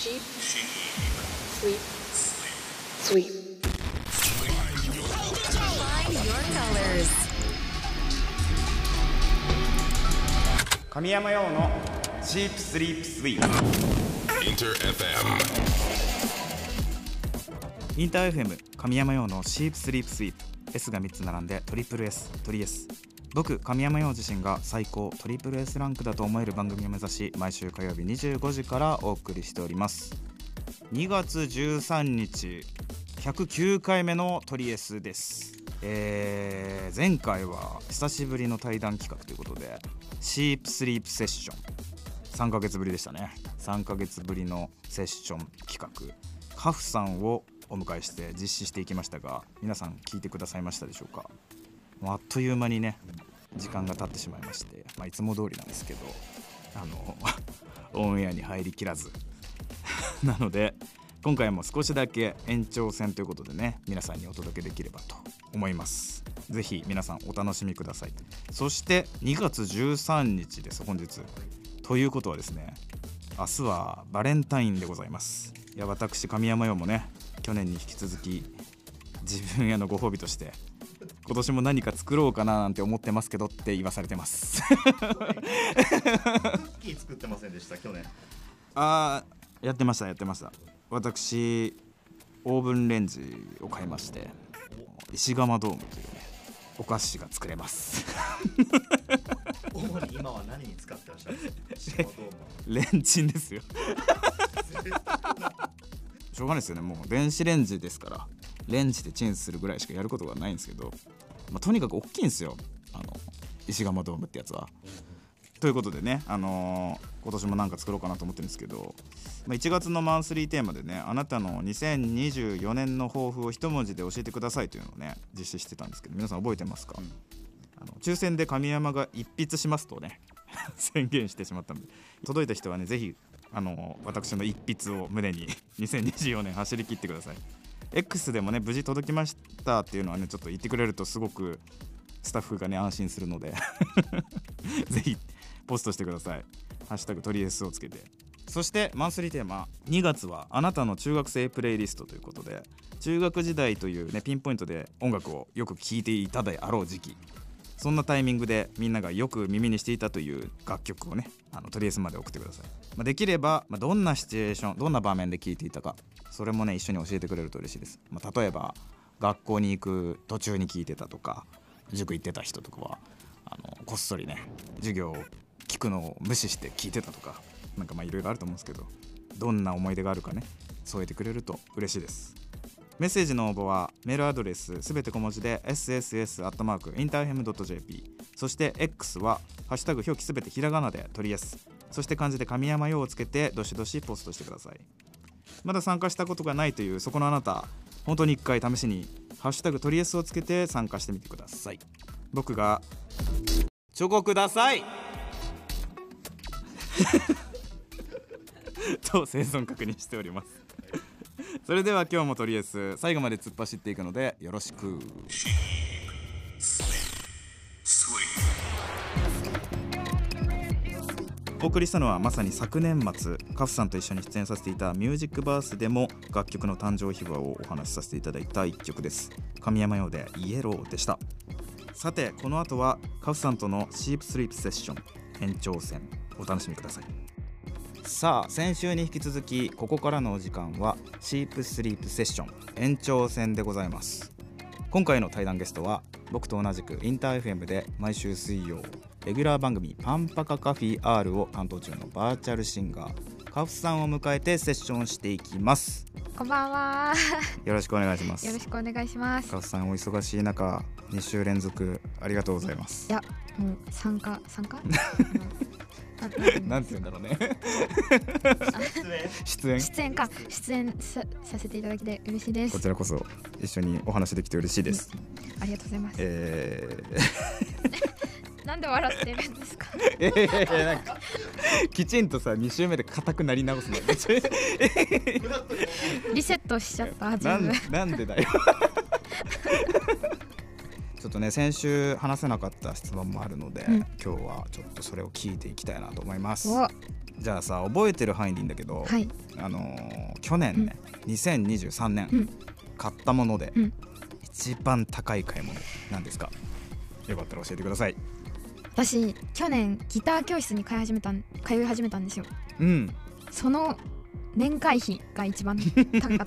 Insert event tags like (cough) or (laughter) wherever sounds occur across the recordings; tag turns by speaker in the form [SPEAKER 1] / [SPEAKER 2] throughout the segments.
[SPEAKER 1] Sheep. Sleep. Sweep.
[SPEAKER 2] Find your colors.
[SPEAKER 3] 神山用のチープスリープスイー
[SPEAKER 4] Inter FM.
[SPEAKER 3] インター FM 神山用のシープスリープスイープ S が3つ並んでトリプル S トリ S 僕神山陽自身が最高トリプル S ランクだと思える番組を目指し毎週火曜日25時からお送りしております。2月13日109回目のトリエスです。えー前回は久しぶりの対談企画ということでシープスリープセッション。3ヶ月ぶりでしたね。3ヶ月ぶりのセッション企画。カフさんをお迎えして実施していきましたが皆さん聞いてくださいましたでしょうか？もうあっという間にね時間が経ってしまいまして、まあ、いつも通りなんですけどあの (laughs) オンエアに入りきらず。(laughs) なので今回も少しだけ延長戦ということでね皆さんにお届けできればと思います。ぜひ皆さんお楽しみください。そして2月13日です本日。ということはですね明日はバレンタインでございます。いや私神山陽もね去年に引き続き自分へのご褒美として今年も何か作ろうかななんて思ってますけどって言わされてます。
[SPEAKER 5] クッキー作ってませんでした去年。
[SPEAKER 3] あーやってましたやってました。私オーブンレンジを買いまして石窯ドームというねお菓子が作れます。
[SPEAKER 5] 主に今は何に使ってらっしゃるんですか？(laughs)
[SPEAKER 3] レンチンですよ (laughs) しょうがないですよね。もう電子レンジですからレンジでチンするぐらいしかやることがないんですけど、まあ、とにかく大きいんですよ。あの石窯ドームってやつは。ということでね、あのー今年もなんか作ろうかなと思ってるんですけど、まあ、1月のマンスリーテーマでねあなたの2024年の抱負を一文字で教えてくださいというのをね実施してたんですけど皆さん覚えてますか、あの抽選で神山が一筆しますとね (laughs) 宣言してしまったので届いた人はねぜひあの私の一筆を胸に (laughs) 2024年走り切ってください。X でもね無事届きましたっていうのはねちょっと言ってくれるとすごくスタッフがね安心するので (laughs) ぜひポストしてください。ハッシュタグトリエスをつけて。そしてマンスリーテーマ2月はあなたの中学生プレイリストということで中学時代というねピンポイントで音楽をよく聴いていたであろう時期。そんなタイミングでみんながよく耳にしていたという楽曲をねあのとりあえずまで送ってください、まあ、できれば、まあ、どんなシチュエーションどんな場面で聴いていたかそれもね一緒に教えてくれると嬉しいです、まあ、例えば学校に行く途中に聴いてたとか塾行ってた人とかはあのこっそりね授業を聞くのを無視して聞いてたとかなんかまあいろいろあると思うんですけどどんな思い出があるかね添えてくれると嬉しいです。メッセージの応募はメールアドレスすべて小文字で sss.interfm.jp そして X は「ハッシュタグ表記すべてひらがな」で取りやす。そして漢字で神山用をつけてどしどしポストしてください。まだ参加したことがないというそこのあなた本当に一回試しに「ハッシュタグトリエス」をつけて参加してみてください。僕がチョコください。(laughs) と生存確認しております。それでは今日もとりあえず最後まで突っ走っていくのでよろしく。お送りしたのはまさに昨年末カフさんと一緒に出演させていた「ミュージックバース」でも楽曲の誕生秘話をお話しさせていただいた一曲です。神山用で「イエロー」でした。さてこの後はカフさんとのシープスリープセッション延長戦お楽しみください。さあ先週に引き続きここからのお時間はシープスリープセッション延長戦でございます今回の対談ゲストは僕と同じくインター FM で毎週水曜レギュラー番組「パンパカカフィ R」を担当中のバーチャルシンガーカフさんを迎えてセッションしていきます
[SPEAKER 6] こんばんは。
[SPEAKER 3] よろしくお願いします
[SPEAKER 6] よろしくお願いします。
[SPEAKER 3] カフさんお忙しい中2週連続ありがとうございます
[SPEAKER 6] いや、もう参加参加？(laughs)
[SPEAKER 3] なんて言うんだろうね。出演。
[SPEAKER 6] 出演。か。出演ささせていただきで嬉しいです。
[SPEAKER 3] こ。ちらこそ一緒にお話できて嬉しいです、
[SPEAKER 6] ありがとうございます。
[SPEAKER 3] え (laughs)
[SPEAKER 6] なんで笑ってるんですか？
[SPEAKER 3] ー、いやいやいやなんかきちんとさ2週目で硬くなり直すの。
[SPEAKER 6] リセットしちゃった
[SPEAKER 3] なん
[SPEAKER 6] 全部。
[SPEAKER 3] なんでだよ (laughs) ちょっとね先週話せなかった質問もあるので、
[SPEAKER 6] うん。
[SPEAKER 3] 今日はちょっとそれを聞いていきたいなと思います。
[SPEAKER 6] お、
[SPEAKER 3] じゃあさ覚えてる範囲でいいんだけど、
[SPEAKER 6] はい。
[SPEAKER 3] あのー去年ね、2023年、
[SPEAKER 6] うん。
[SPEAKER 3] 買ったもので、
[SPEAKER 6] うん。
[SPEAKER 3] 一番高い買い物なんですか？よかったら教えてください。
[SPEAKER 6] 私去年ギター教室に通い始めたん通い始めたんですよ。
[SPEAKER 3] うん。
[SPEAKER 6] その年会費が一番高かっ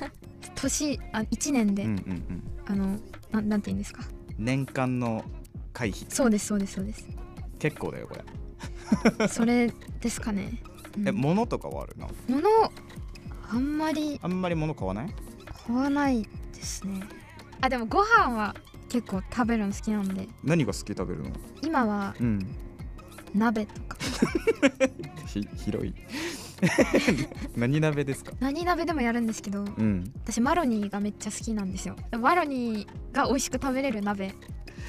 [SPEAKER 6] た年あ1年で、
[SPEAKER 3] うんうんうん。
[SPEAKER 6] あのななんて言うんですか？
[SPEAKER 3] 年間の会費
[SPEAKER 6] そうですそうですそうです。
[SPEAKER 3] 結構だよこれ、(laughs)
[SPEAKER 6] それですかね、うん。
[SPEAKER 3] え物とかはあるな
[SPEAKER 6] 物あんまり
[SPEAKER 3] あんまり物買わない？
[SPEAKER 6] 買わないですね。あでもご飯は結構食べるの好きなんで。
[SPEAKER 3] 何が好き食べるの？
[SPEAKER 6] 今は
[SPEAKER 3] うん。
[SPEAKER 6] 鍋とか。(laughs)
[SPEAKER 3] ひ広い何鍋ですか？
[SPEAKER 6] 何鍋でもやるんですけど
[SPEAKER 3] うん。
[SPEAKER 6] 私マロニーがめっちゃ好きなんですよ。マロニーが美味しく食べれる鍋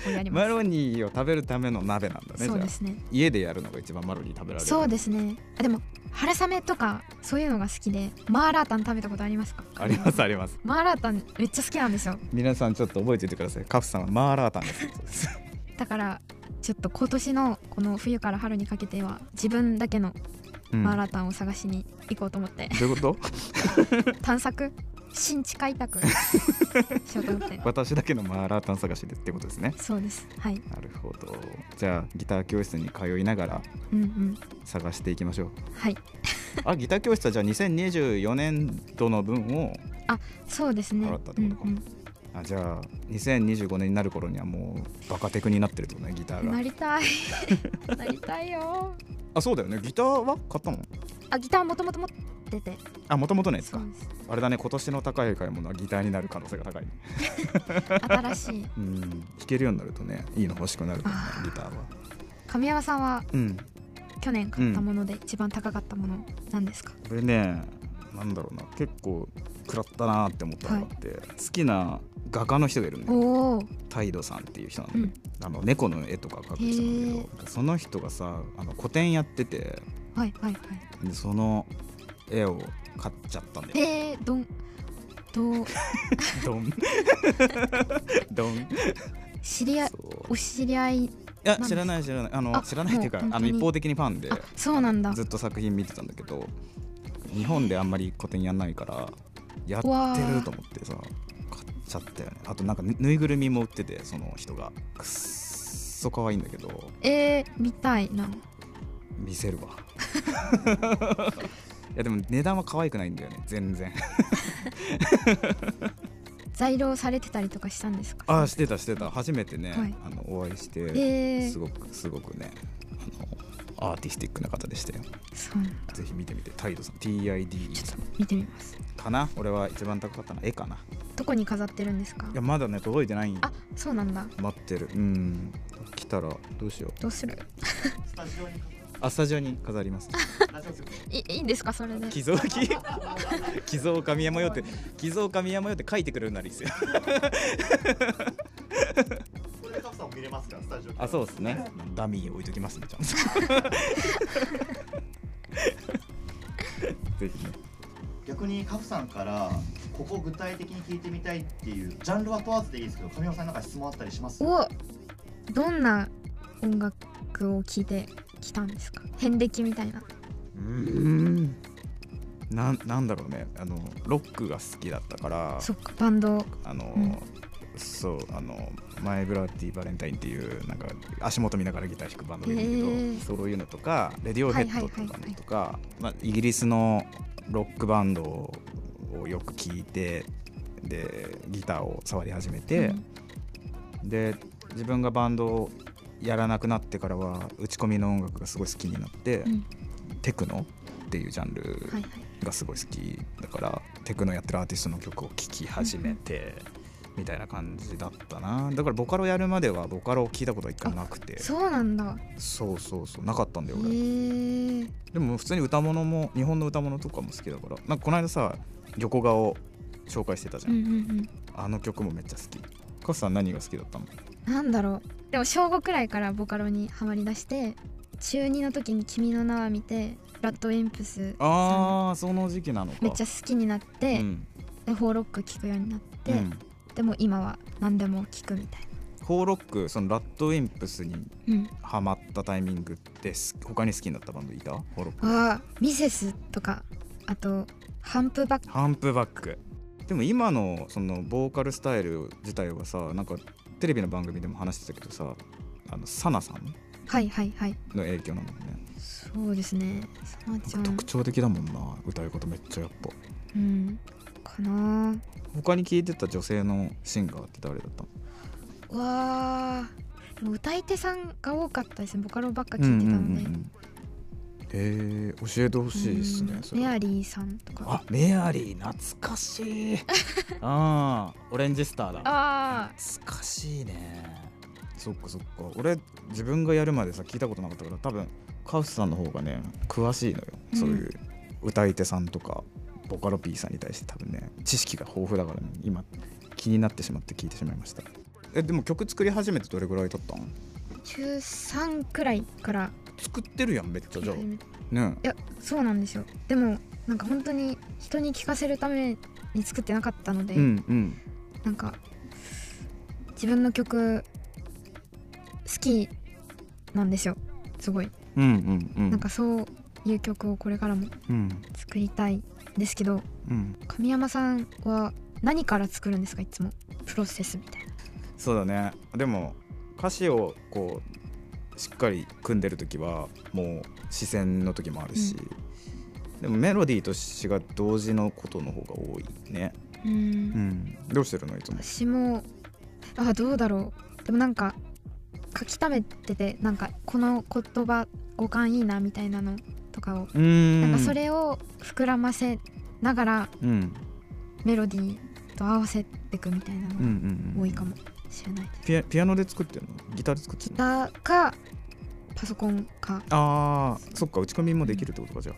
[SPEAKER 6] をやります。
[SPEAKER 3] マロニーを食べるための鍋なんだね
[SPEAKER 6] そうですね。
[SPEAKER 3] 家でやるのが一番マロニー食べられる。
[SPEAKER 6] そうですね。あでも春雨とかそういうのが好きでマーラータン食べたことありますか？
[SPEAKER 3] ありますあります。
[SPEAKER 6] マーラータンめっちゃ好きなんですよ。
[SPEAKER 3] 皆さんちょっと覚えておいてください。カフさんはマーラータンです。(laughs)
[SPEAKER 6] だからちょっと今年のこの冬から春にかけては自分だけの
[SPEAKER 3] うん
[SPEAKER 6] マーラータンを探しに行こうと思って、
[SPEAKER 3] どういうこと？(laughs)
[SPEAKER 6] 探索？新地開拓？(laughs) しようと思って。
[SPEAKER 3] 私だけのマーラータン探しでってことですね。
[SPEAKER 6] そうです。はい。
[SPEAKER 3] なるほど。じゃあギター教室に通いながら
[SPEAKER 6] うんうん。
[SPEAKER 3] 探していきましょう。
[SPEAKER 6] はい。(laughs)
[SPEAKER 3] あギター教室はじゃあ2024年度の分を
[SPEAKER 6] そうですね。
[SPEAKER 3] 払ったってことか。
[SPEAKER 6] うん
[SPEAKER 3] あじゃあ2025年になる頃にはもうバカテクになってるってことねギタ
[SPEAKER 6] うん、
[SPEAKER 3] ーが。
[SPEAKER 6] なりたい。なりたいよ
[SPEAKER 3] あそうだよね。ギターは買ったの？
[SPEAKER 6] あギターもともと持ってて。
[SPEAKER 3] あもともとのやつか。あれだね。今年の高い買い物はギターになる可能性が高い。ね (laughs)
[SPEAKER 6] 新しい。
[SPEAKER 3] うん。弾けるようになるとねいいの欲しくなるからねギターは。
[SPEAKER 6] 神山さんは
[SPEAKER 3] うん。
[SPEAKER 6] 去年買ったもので一番高かったもの何ですか、
[SPEAKER 3] これねなんだろうな結構食らったなって思ったのがあって、好きな画家の人がいるんだよ。
[SPEAKER 6] おお
[SPEAKER 3] タイドさんっていう人なんだよ、
[SPEAKER 6] うん。
[SPEAKER 3] あの猫の絵とか描く人なんだけどその人がさあの個展やってて
[SPEAKER 6] はいはいはい。
[SPEAKER 3] でその絵を買っちゃったんだよ。
[SPEAKER 6] えー、どんどう？
[SPEAKER 3] ドンドン
[SPEAKER 6] 知り合いお知り合い
[SPEAKER 3] いや知らない知らない。あの
[SPEAKER 6] あ
[SPEAKER 3] 知らないっていうかあの一方的にファンで
[SPEAKER 6] あそうなんだ。
[SPEAKER 3] ずっと作品見てたんだけど日本であんまり個展やんないからやって
[SPEAKER 6] わ
[SPEAKER 3] る
[SPEAKER 6] ー
[SPEAKER 3] と思ってさ買っちゃったよね。あとなんかぬぬいぐるみも売っててその人が。くっそ可愛いんだけど。
[SPEAKER 6] えー、見たいな。
[SPEAKER 3] 見せるわ。(laughs) いやでも値段は可愛くないんだよね全然。(laughs)
[SPEAKER 6] 在廊されてたりとかしたんですか？
[SPEAKER 3] ああしてたしてた。初めてね、
[SPEAKER 6] はい。
[SPEAKER 3] あのお会いして、
[SPEAKER 6] えー。
[SPEAKER 3] すごくすごくねあのアーティスティックな方でしたよぜひ見てみて。タイドさん。TID
[SPEAKER 6] ちょっと見てみます。
[SPEAKER 3] かな？俺は一番高かったのは絵かな。
[SPEAKER 6] どこに飾ってるんですか？
[SPEAKER 3] いやまだね届いてないん
[SPEAKER 6] あそうなんだ。
[SPEAKER 3] 待ってる。うん。来たらどうしよう。
[SPEAKER 6] どうする？
[SPEAKER 5] スタジオに
[SPEAKER 3] あスタジオに飾ります。(laughs)
[SPEAKER 6] いいいんですか？それで。
[SPEAKER 3] 寄贈き寄贈神山よって寄贈神山よって書いてくれるならいいですよ
[SPEAKER 5] タジオ局
[SPEAKER 3] あそうですね。ダミー置いときますねちゃんと (laughs) ぜひね。
[SPEAKER 5] 逆にカフさんからここ具体的に聞いてみたいっていうジャンルは問わずでいいですけど神山さんなんか質問あったりします？
[SPEAKER 6] おどんな音楽を聴いてきたんですか？遍歴みたいな。
[SPEAKER 3] うーん。なんなんだろうね。あのロックが好きだったから。
[SPEAKER 6] そっかバンド。
[SPEAKER 3] あの、
[SPEAKER 6] うん
[SPEAKER 3] そうあのマイブラッディバレンタインっていうなんか足元見ながらギター弾くバンドがいるんだけど、そういうのとかレディオヘッドっていうバンドとか、まあ、イギリスのロックバンドをよく聴いてでギターを触り始めて、で自分がバンドをやらなくなってからは打ち込みの音楽がすごい好きになって、
[SPEAKER 6] うん。
[SPEAKER 3] テクノっていうジャンル
[SPEAKER 6] はいはい。
[SPEAKER 3] がすごい好きだからテクノやってるアーティストの曲を聴き始めて、みたいな感じだったな。だからボカロやるまではボカロを聞いたことは一回もなくて。
[SPEAKER 6] そうなんだ。
[SPEAKER 3] そうそうそうなかったんだ
[SPEAKER 6] へ
[SPEAKER 3] よ俺。
[SPEAKER 6] え
[SPEAKER 3] でも普通に歌物も日本の歌物とかも好きだから。なんかこの間さ横顔紹介してたじゃ、
[SPEAKER 6] うんんうん。
[SPEAKER 3] あの曲もめっちゃ好き。カフさん何が好きだったの？
[SPEAKER 6] うんなんだろう。でも小5くらいからボカロにハマりだして中2の時に「君の名は」見てラッドウィンプス
[SPEAKER 3] ああその時期なのか。
[SPEAKER 6] めっちゃ好きになって、
[SPEAKER 3] うん。
[SPEAKER 6] でフォーロック聴くようになって、
[SPEAKER 3] うん
[SPEAKER 6] でも今は何でも聴くみたい
[SPEAKER 3] ホーロックそのラッドウィンプスに
[SPEAKER 6] うん。
[SPEAKER 3] ハマったタイミングです他に好きになったバンドいた？ホーロック。
[SPEAKER 6] あーミセスとかあとハンプバック。
[SPEAKER 3] ハンプバック。でも今のそのボーカルスタイル自体はさなんかテレビの番組でも話してたけどさあのサナさん
[SPEAKER 6] はいはいはい。
[SPEAKER 3] の影響なんだよね。
[SPEAKER 6] そうですね。さなちゃん。
[SPEAKER 3] 特徴的だもんな歌い方めっちゃやっぱ。
[SPEAKER 6] うんかな。
[SPEAKER 3] 他に聴いてた女性のシンガーって誰だったの？
[SPEAKER 6] わー歌い手さんが多かったですね。ボカロばっか聞いてたので、
[SPEAKER 3] えー、教えてほしいですね
[SPEAKER 6] メアリーさんとか。
[SPEAKER 3] あメアリー懐かしい。(laughs) ああオレンジスターだ。
[SPEAKER 6] あ
[SPEAKER 3] 懐かしいね。そっかそっか。俺自分がやるまでさ聞いたことなかったから多分カウスさんの方がね詳しいのよ、
[SPEAKER 6] うん
[SPEAKER 3] そういう歌い手さんとかボカロ P さんに対して多分ね知識が豊富だからね今気になってしまって聞いてしまいました。えでも曲作り始めてどれぐらい経ったん？
[SPEAKER 6] 中3くらいから。
[SPEAKER 3] 作ってるやんめっちゃじゃあ。
[SPEAKER 6] い
[SPEAKER 3] ね。
[SPEAKER 6] やそうなんですよ。でもなんか本当に人に聞かせるために作ってなかったので、
[SPEAKER 3] うんうん。
[SPEAKER 6] なんか自分の曲好きなんですよ。すごい、
[SPEAKER 3] うんうんうん。
[SPEAKER 6] なんかそういう曲をこれからも
[SPEAKER 3] うん。
[SPEAKER 6] 作りたい。んですけど
[SPEAKER 3] うん。
[SPEAKER 6] 神山さんは何から作るんですか？いつも。プロセスみたいな。
[SPEAKER 3] そうだね。でも歌詞をこうしっかり組んでる時はもう視線の時もあるし、でもメロディーと詩が同時のことの方が多いね。
[SPEAKER 6] う
[SPEAKER 3] うん。んどうしてるの？いつも。
[SPEAKER 6] 私もあどうだろう。でもなんか書き溜めててなんかこの言葉語感いいなみたいなのとかをなんかそれを膨らませながら
[SPEAKER 3] うん。
[SPEAKER 6] メロディーと合わせていくみたいな
[SPEAKER 3] うんう
[SPEAKER 6] の
[SPEAKER 3] んうん。
[SPEAKER 6] が多いかもしれないです。
[SPEAKER 3] ピアピアノで作ってるの？ギターで作って
[SPEAKER 6] ギ
[SPEAKER 3] るの
[SPEAKER 6] ターかパソコンか。
[SPEAKER 3] あーそっか打ち込みもできるってことかじゃあ。
[SPEAKER 6] い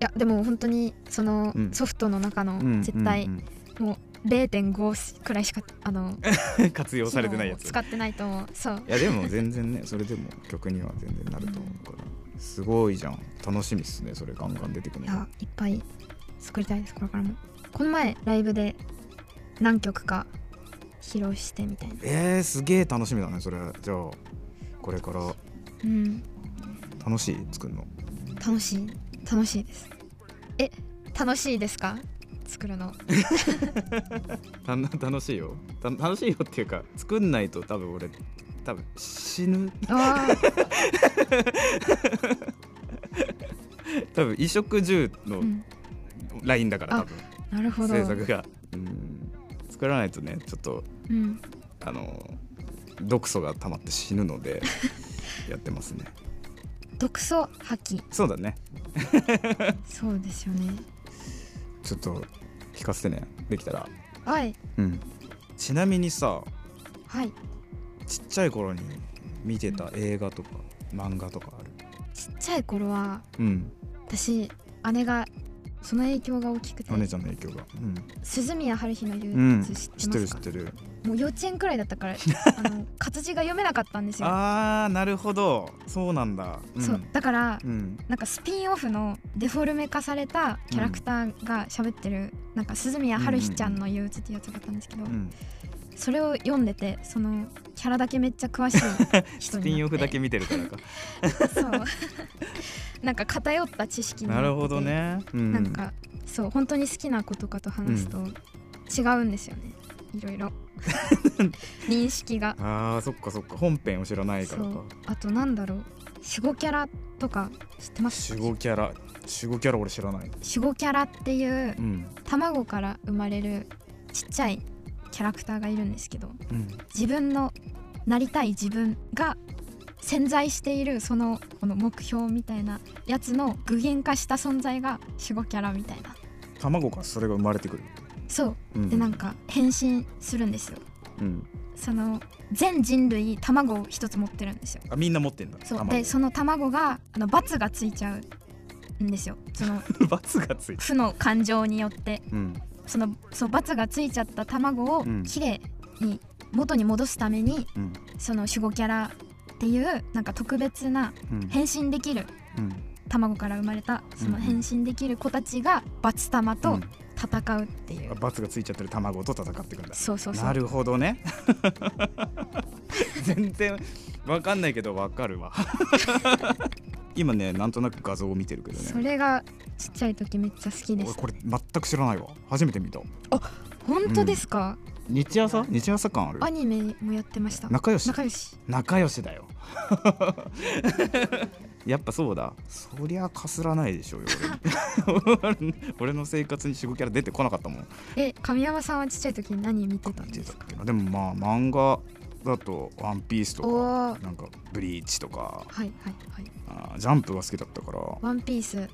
[SPEAKER 6] やでも本当にその
[SPEAKER 3] うん。
[SPEAKER 6] ソフトの中の
[SPEAKER 3] うん
[SPEAKER 6] 絶対
[SPEAKER 3] うん
[SPEAKER 6] もう0.5くらいしかあの
[SPEAKER 3] うん (laughs) 活用されてないやつ。
[SPEAKER 6] 使ってないと思う。そう。
[SPEAKER 3] いやでも全然ねそれでも曲には全然なると思うすごいじゃん。楽しみっすねそれガンガン出てくるの。
[SPEAKER 6] いやいっぱい作りたいですこれからも。この前ライブで何曲か披露してみたいな。
[SPEAKER 3] えー、すげえ楽しみだねそれ。じゃあこれから。
[SPEAKER 6] うん。
[SPEAKER 3] 楽しい？作るの？
[SPEAKER 6] 楽しい。楽しいです。え楽しいですか？作るの。(laughs)
[SPEAKER 3] た (laughs) 楽しいよ。た楽しいよっていうか作んないと多分俺多分死ぬ。
[SPEAKER 6] あ
[SPEAKER 3] 多分衣食住のラインだから
[SPEAKER 6] あ
[SPEAKER 3] 多分。
[SPEAKER 6] なるほど。
[SPEAKER 3] 制作が。うん。作らないとねちょっと
[SPEAKER 6] うん。
[SPEAKER 3] あの毒素が溜まって死ぬので (laughs) やってますね。
[SPEAKER 6] 毒素吐き
[SPEAKER 3] そうだね。
[SPEAKER 6] そうですよね。
[SPEAKER 3] ちょっと聞かせてねできたら。
[SPEAKER 6] はい。
[SPEAKER 3] うん。ちなみにさ
[SPEAKER 6] はい
[SPEAKER 3] ちっちゃい頃に見てた映画とか漫画とかある？
[SPEAKER 6] ちっちゃい頃は
[SPEAKER 3] うん。
[SPEAKER 6] 私姉がその影響が大きくて
[SPEAKER 3] お姉ちゃんの影響が。うん。
[SPEAKER 6] 鈴宮春日の憂
[SPEAKER 3] うん、
[SPEAKER 6] 鬱知
[SPEAKER 3] 知っててる
[SPEAKER 6] っますか、
[SPEAKER 3] 知ってる
[SPEAKER 6] もう幼稚園くらいだったから (laughs) あの活字が読めなかったんですよ、
[SPEAKER 3] あーなるほど。そうなんだ、ん、
[SPEAKER 6] そう。だから
[SPEAKER 3] うん。
[SPEAKER 6] なんかスピンオフのデフォルメ化されたキャラクターが喋ってる、なんか鈴宮春日ちゃんの憂鬱っていうやつがあったんですけど、
[SPEAKER 3] うん。
[SPEAKER 6] それを読んでてそのキャラだけめっちゃ詳しい人
[SPEAKER 3] ス
[SPEAKER 6] になって。
[SPEAKER 3] ピンオフだけ見てるからか。
[SPEAKER 6] そう。(laughs) なんか偏った知識に
[SPEAKER 3] なるほどね、うん、
[SPEAKER 6] なんかそう本当に好きな子とかと話すと違うんですよね。いろいろ。(laughs) 認識が。
[SPEAKER 3] あーそっかそっか。本編を知らないからか。
[SPEAKER 6] あとなんだろう。守護キャラとか知ってます？
[SPEAKER 3] 守護キャラ。守護キャラ俺知らない。
[SPEAKER 6] 守護キャラっていう
[SPEAKER 3] うん。
[SPEAKER 6] 卵から生まれるちっちゃいキャラクターがいるんですけど
[SPEAKER 3] うん。
[SPEAKER 6] 自分のなりたい自分が潜在しているそのこの目標みたいなやつの具現化した存在が守護キャラみたいな。
[SPEAKER 3] 卵からそれが生まれてくる
[SPEAKER 6] そう。
[SPEAKER 3] うん。
[SPEAKER 6] でなんか変身するんですよ。
[SPEAKER 3] うん。
[SPEAKER 6] その全人類卵を一つ持ってるんですよ。
[SPEAKER 3] あみんな持ってんだ
[SPEAKER 6] そう。
[SPEAKER 3] 卵
[SPEAKER 6] でその卵があの罰がついちゃうんですよ。その (laughs)
[SPEAKER 3] 罰がついて
[SPEAKER 6] 負の感情によって。
[SPEAKER 3] うん
[SPEAKER 6] そのそう罰がついちゃった卵を
[SPEAKER 3] うん。
[SPEAKER 6] きれいに元に戻すために
[SPEAKER 3] うん。
[SPEAKER 6] その守護キャラっていうなんか特別な
[SPEAKER 3] うん。
[SPEAKER 6] 変身できる
[SPEAKER 3] うん。
[SPEAKER 6] 卵から生まれたその
[SPEAKER 3] うん。
[SPEAKER 6] 変身できる子たちが罰玉と
[SPEAKER 3] うん。
[SPEAKER 6] 戦うっていう、
[SPEAKER 3] 罰がついちゃってる卵と戦っていくんだ。
[SPEAKER 6] そうそうそう。
[SPEAKER 3] なるほどね。(laughs) 全然わかんないけどわかるわ今ねなんとなく画像を見てるけどね。
[SPEAKER 6] それがちっちゃい時めっちゃ好きです。
[SPEAKER 3] 俺これ全く知らないわ。初めて見た。
[SPEAKER 6] 本当ですか、
[SPEAKER 3] 日朝？日朝感ある。
[SPEAKER 6] アニメもやってました。
[SPEAKER 3] 仲良し
[SPEAKER 6] 仲良し
[SPEAKER 3] 仲良しだよ。(laughs) やっぱそうだ。そりゃかすらないでしょうよ俺。(laughs) 俺の生活に守護キャラ出てこなかったもん。
[SPEAKER 6] え神山さんはちっちゃい時何見てたん
[SPEAKER 3] 出
[SPEAKER 6] ですか？
[SPEAKER 3] たっけな。でもまあ漫画だと「ワンピースと
[SPEAKER 6] お
[SPEAKER 3] か
[SPEAKER 6] ー。
[SPEAKER 3] なんか「ブリーチ」とか
[SPEAKER 6] はいはいはい。
[SPEAKER 3] あージャンプが好きだったから。
[SPEAKER 6] ワンピース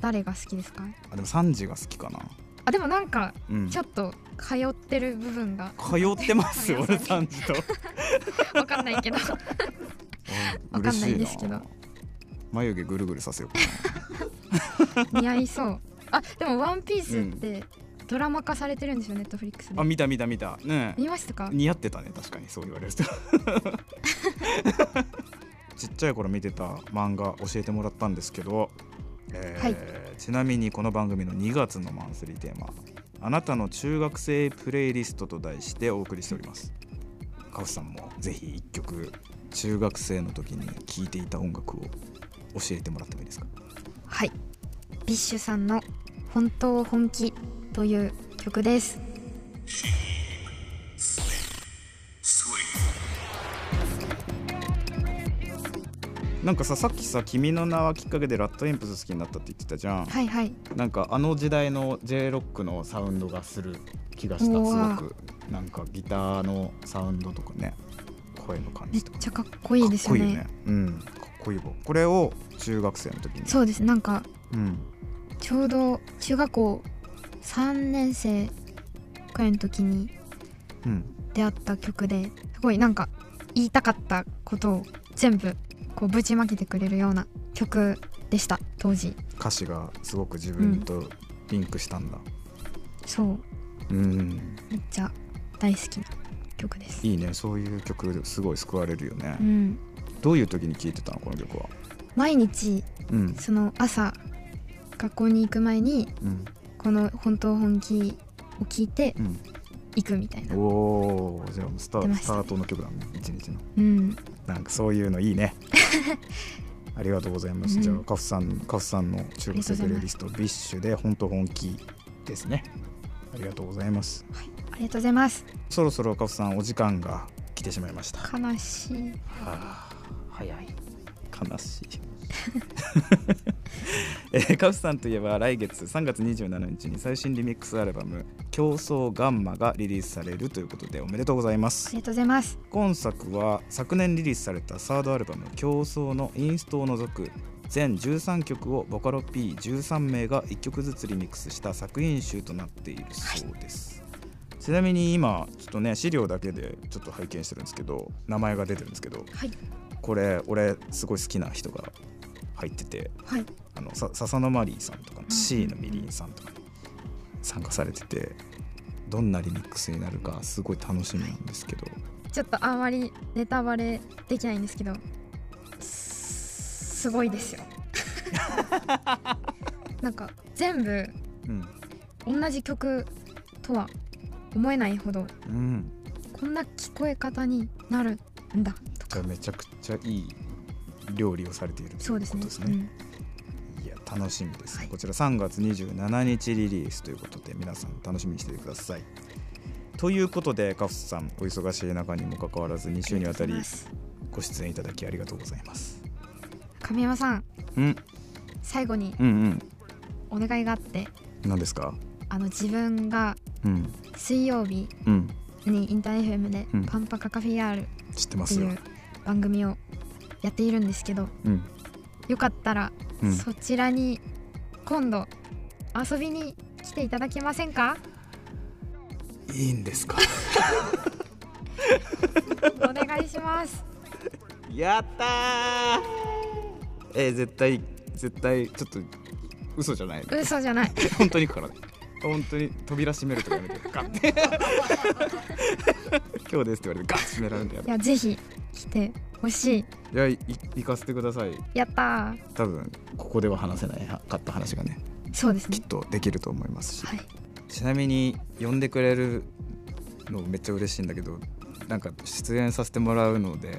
[SPEAKER 6] 誰が好きですか？
[SPEAKER 3] あでもサンジが好きかな。
[SPEAKER 6] あでもなんか
[SPEAKER 3] うん。
[SPEAKER 6] ちょっと通ってる部分が。
[SPEAKER 3] 通ってますよ (laughs) 俺サンジと。(laughs)
[SPEAKER 6] わかんないけど。(laughs) わかんないですけど。
[SPEAKER 3] 眉毛ぐるぐるさせようか
[SPEAKER 6] 似合いそう。あでもワンピースってドラマ化されてるんですよネットフリックスで。
[SPEAKER 3] なあ見た見た見た。ねえ。
[SPEAKER 6] 見ましたか？
[SPEAKER 3] 似合ってたね確かにそう言われると。(laughs) ちっちゃい頃見てた漫画教えてもらったんですけど、えー
[SPEAKER 6] はい。
[SPEAKER 3] ちなみにこの番組の2月のマンスリーテーマ「あなたの中学生プレイリスト」と題してお送りしております。カフさんもぜひ一曲中学生の時に聴いていた音楽を教えてもらってもいいですか？
[SPEAKER 6] はい。 BiSH さんの本当本気という曲です。
[SPEAKER 3] なんかささっきさ「君の名は」きっかけで RADWIMPS 好きになったって言ってたじゃん。
[SPEAKER 6] はいはい。
[SPEAKER 3] なんかあの時代の J ロックのサウンドがする気がしたすごく。なんかギターのサウンドとかね声の感
[SPEAKER 6] めっ
[SPEAKER 3] じとか。
[SPEAKER 6] ちゃかっこいいですよね。
[SPEAKER 3] ね。うんかっこいいわ。これを中学生の時に。
[SPEAKER 6] そうです。なんか
[SPEAKER 3] うん。
[SPEAKER 6] ちょうど中学校3年生くらいの時に
[SPEAKER 3] うん。
[SPEAKER 6] 出会った曲ですごいなんか言いたかったことを全部こうぶちまけてくれるような曲でした当時。
[SPEAKER 3] 歌詞がすごく自分とリンクしたんだ。
[SPEAKER 6] そう。
[SPEAKER 3] うん。
[SPEAKER 6] めっちゃ大好きな曲です。
[SPEAKER 3] いいね。そういう曲すごい救われるよね。
[SPEAKER 6] うん。
[SPEAKER 3] どういう時に聴いてたのこの曲は？
[SPEAKER 6] 毎日
[SPEAKER 3] うん。
[SPEAKER 6] その朝学校に行く前に
[SPEAKER 3] うん
[SPEAKER 6] この「本当本気」を聞いて
[SPEAKER 3] うん
[SPEAKER 6] 行くみたいな
[SPEAKER 3] おーじゃあスタ
[SPEAKER 6] 出ました
[SPEAKER 3] スタートの曲だね一日の
[SPEAKER 6] うん
[SPEAKER 3] なんかそういうのいいね。(laughs) ありがとうございます。
[SPEAKER 6] うん
[SPEAKER 3] じゃあカフさんカフさんの中学生プレイリストビッシュで本当本気ですね。ありがとうございます。
[SPEAKER 6] ありがとうございます
[SPEAKER 3] そろそろカフさんお時間が来てしまいました。
[SPEAKER 6] 悲しい
[SPEAKER 3] はあ、早い。悲しい。(laughs) えーカフさんといえば来月3月27日に最新リミックスアルバム「競争ガンマ」がリリースされるということでおめでとうございます。
[SPEAKER 6] ありがとうございます。
[SPEAKER 3] 今作は昨年リリースされたサードアルバム「競争」のインストを除く全13曲をボカロ P13 名が1曲ずつリミックスした作品集となっているそうです、ちなみに今ちょっとね資料だけでちょっと拝見してるんですけど名前が出てるんですけど
[SPEAKER 6] はい。
[SPEAKER 3] これ俺すごい好きな人が入ってて
[SPEAKER 6] はい。
[SPEAKER 3] あのさ笹野マリーさんとか C のみりんさんとか参加されててどんなリミックスになるかすごい楽しみなんですけど。
[SPEAKER 6] ちょっとあんまりネタバレできないんですけどすすごいですよ。(laughs) なんか全部
[SPEAKER 3] うん。
[SPEAKER 6] 同じ曲とは思えないほど
[SPEAKER 3] うん。
[SPEAKER 6] こんな聞こえ方になるんだとか。
[SPEAKER 3] めちゃくちゃいい料理をされているとい
[SPEAKER 6] そううですね。
[SPEAKER 3] すね。いや楽しみです、
[SPEAKER 6] はい。
[SPEAKER 3] こちら3月27日リリースということで皆さん楽しみにしていてください。ということでカフスさんお忙しい中にもかかわらず2週にわたり
[SPEAKER 6] ご
[SPEAKER 3] 出演いただきありがとうございます。
[SPEAKER 6] 神山さん。
[SPEAKER 3] うん。
[SPEAKER 6] 最後に
[SPEAKER 3] うん
[SPEAKER 6] お願いがあって。
[SPEAKER 3] うん何ですか？
[SPEAKER 6] あの自分が
[SPEAKER 3] うん。
[SPEAKER 6] 水曜日
[SPEAKER 3] うん。
[SPEAKER 6] にインター FM で
[SPEAKER 3] うん「
[SPEAKER 6] パンパカカフェ R」
[SPEAKER 3] って
[SPEAKER 6] いう。番組をやっているんですけど
[SPEAKER 3] うん。
[SPEAKER 6] よかったら
[SPEAKER 3] うん。
[SPEAKER 6] そちらに今度遊びに来ていただけませんか？
[SPEAKER 3] いいんですか？
[SPEAKER 6] お願いします。
[SPEAKER 3] やったー！えー、絶対絶対ちょっと嘘じゃない。
[SPEAKER 6] 嘘じゃない。(laughs)
[SPEAKER 3] 本当に行くからね本当に扉閉めるとかやめてガッて。(laughs) 今日ですって言われてガッて閉められるんだよ
[SPEAKER 6] いやぜひ来てほしい。
[SPEAKER 3] いやい行かせてください。
[SPEAKER 6] やったー。
[SPEAKER 3] 多分ここでは話せないかった話がね
[SPEAKER 6] そうですね。
[SPEAKER 3] きっとできると思いますし、
[SPEAKER 6] はい。
[SPEAKER 3] ちなみに呼んでくれるのめっちゃ嬉しいんだけどなんか出演させてもらうので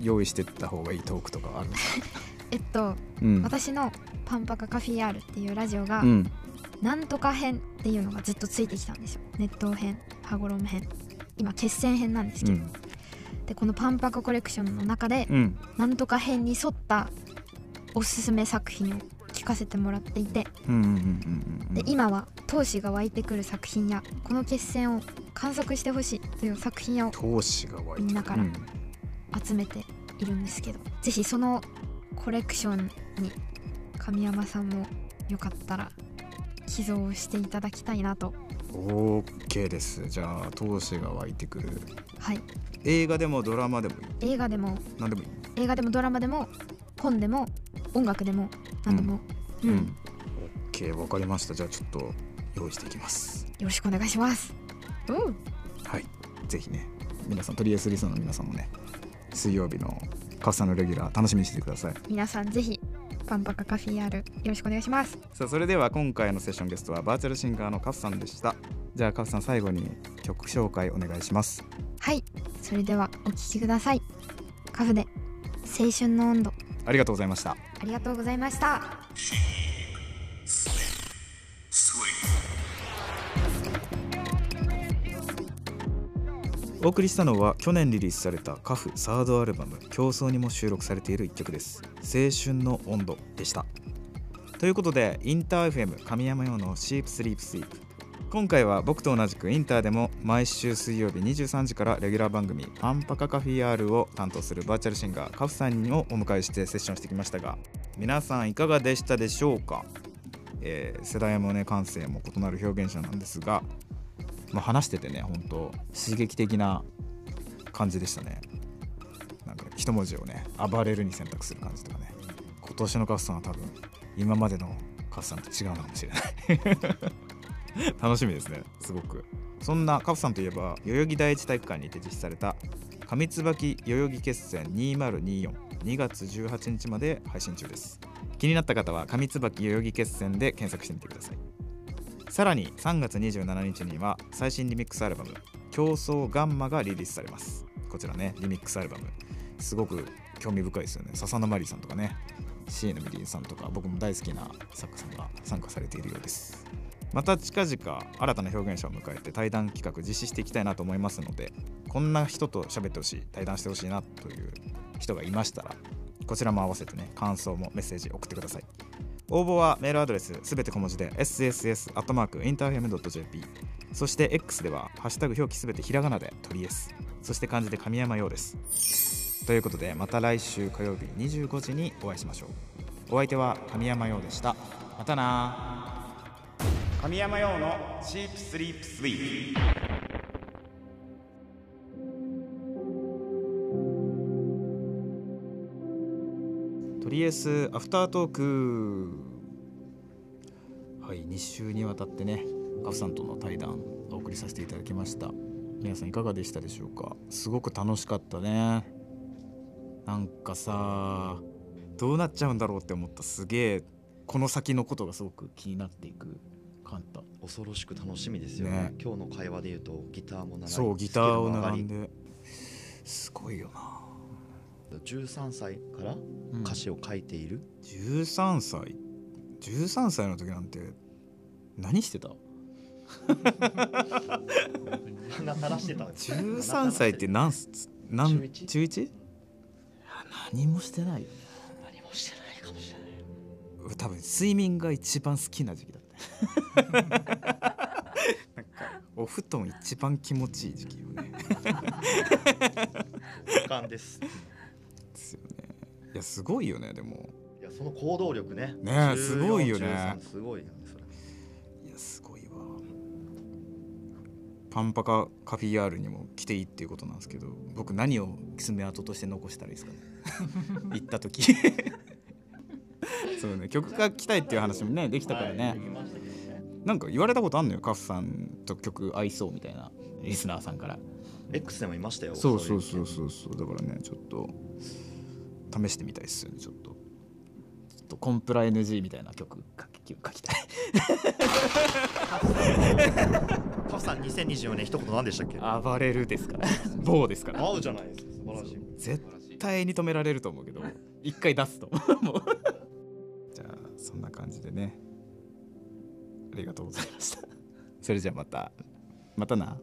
[SPEAKER 3] 用意してった方がいいトークとかあるんですか？(laughs)
[SPEAKER 6] えっと、
[SPEAKER 3] うん。
[SPEAKER 6] 私のパンパカカフィアールっていうラジオが、
[SPEAKER 3] うん。
[SPEAKER 6] なんとか編っていうのがずっとついてきたんですよ。熱湯編羽衣編。今決戦編なんですけど、
[SPEAKER 3] うん
[SPEAKER 6] でこのパンパカコレクションの中で、
[SPEAKER 3] うん。
[SPEAKER 6] なんとか編に沿ったおすすめ作品を聞かせてもらっていて
[SPEAKER 3] うんうんうんうんうん
[SPEAKER 6] で今は闘志が湧いてくる作品やこの決戦を観測してほしいという作品をみんなから
[SPEAKER 3] うん
[SPEAKER 6] 集めているんですけどぜひそのコレクションに神山さんもよかったら寄贈していただきたいなと
[SPEAKER 3] OK です。じゃあ闘志が湧いてくる。
[SPEAKER 6] はい。
[SPEAKER 3] 映画でもドラマでもいい？
[SPEAKER 6] 映画でも
[SPEAKER 3] 何でもいい？
[SPEAKER 6] 映画でもドラマでも本でも音楽でも何でも、うん。よ
[SPEAKER 3] OK わかりました。じゃあちょっと用意していきます。
[SPEAKER 6] ろしくお願いします。う。ん
[SPEAKER 3] はい。ぜひね皆さんトリエスリスナーの皆さんもね水曜日のカフさんのレギュラー楽しみにしててください。
[SPEAKER 6] 皆さんぜひパンパカカフィアールよろしくお願いします
[SPEAKER 3] さあそれでは今回のセッションゲストはバーチャルシンガーのカフさんでしたじゃあカフさん最後に曲紹介お願いします
[SPEAKER 6] はいそれではお聴きくださいカフで青春の温度
[SPEAKER 3] ありがとうございました
[SPEAKER 6] ありがとうございました
[SPEAKER 3] お送りしたのは去年リリースされたカフサードアルバム「競争」にも収録されている一曲です。青春の温度でした。ということでインター FM 神山用のシープスリープスイープ。今回は僕と同じくインターでも毎週水曜日23時からレギュラー番組「パンパカカフィアール」を担当するバーチャルシンガーカフさんをお迎えしてセッションしてきましたが皆さんいかがでしたでしょうか、えー世代もね感性も異なる表現者なんですがまあ、話しててね本当刺激的な感じでしたね。なんか一文字をね暴れるに選択する感じとかね。今年のカフさんは多分今までのカフさんと違うのかもしれない。(laughs) 楽しみですねすごく。そんなカフさんといえば代々木第一体育館にて実施された上椿代々木決戦20242月18日まで配信中です。気になった方は上椿代々木決戦で検索してみてください。さらに3月27日には最新リミックスアルバム「競争ガンマ」がリリースされます。こちらねリミックスアルバム。すごく興味深いですよね。笹野マリーさんとかね CA のミリンさんとか僕も大好きな作家さんが参加されているようです。また近々新たな表現者を迎えて対談企画実施していきたいなと思いますのでこんな人と喋ってほしい対談してほしいなという人がいましたらこちらも合わせてね感想もメッセージ送ってください。応募はメールアドレスすべて小文字で sss.interfm.jp そして X ではハッシュタグ表記すべてひらがなでトリエス。そして漢字で神山用です。ということでまた来週火曜日25時にお会いしましょう。お相手は神山陽でした。またな神山陽のチープスリープスイープとりあえずアフタートークはい2週にわたってねカフさんとの対談お送りさせていただきました。皆さんいかがでしたでしょうか？すごく楽しかったね。なんかさどうなっちゃうんだろうって思った。すげえこの先のことがすごく気になっていく感った
[SPEAKER 7] 恐ろしく楽しみですよね。
[SPEAKER 3] ね。
[SPEAKER 7] 今日の会話で言うとギターも習い
[SPEAKER 3] そうギターを並んで。すごいよな
[SPEAKER 7] 13歳から
[SPEAKER 3] うん。
[SPEAKER 7] 歌詞を書いている、
[SPEAKER 3] 13歳？13歳の時なんて何してた？
[SPEAKER 7] 鼻垂らしてた。
[SPEAKER 3] 13歳って何す？何？
[SPEAKER 7] 中一？
[SPEAKER 3] 中 1? いや何もしてないよね。
[SPEAKER 7] 何もしてないかもしれない。
[SPEAKER 3] 多分睡眠が一番好きな時期だった。なんかお布団一番気持ちいい時期よね。(laughs)
[SPEAKER 7] 不感です
[SPEAKER 3] いやすごいよねでも。
[SPEAKER 7] いやその行動力ね。
[SPEAKER 3] ねえ
[SPEAKER 7] 14
[SPEAKER 3] すごいよね。
[SPEAKER 7] 13すごいよねそれ。
[SPEAKER 3] いやすごいわ。パンパカカフィアールにも来ていいっていうことなんですけど僕何を爪痕として残したらいいですかね？(laughs) 行った時。そうね曲が来たいっていう話もねできたからね、
[SPEAKER 7] できましたけどね。
[SPEAKER 3] なんか言われたことあんのよカフさんと曲合いそうみたいなリスナーさんから。
[SPEAKER 7] X でもいましたよ
[SPEAKER 3] そうそう
[SPEAKER 7] い
[SPEAKER 3] そうそうそうだからねちょっと試してみたいですよねちょっと。ちょっとコンプラ NG みたいな曲書き書きたい。
[SPEAKER 7] カカフさん2024年一言何でしたっけ？
[SPEAKER 3] 暴れるですから。棒ですから。
[SPEAKER 7] 合うじゃないですか素晴らしい。
[SPEAKER 3] 絶対に止められると思うけど一回出すと。(laughs) もう。じゃあそんな感じでね。ありがとうございました。それじゃあまた。またな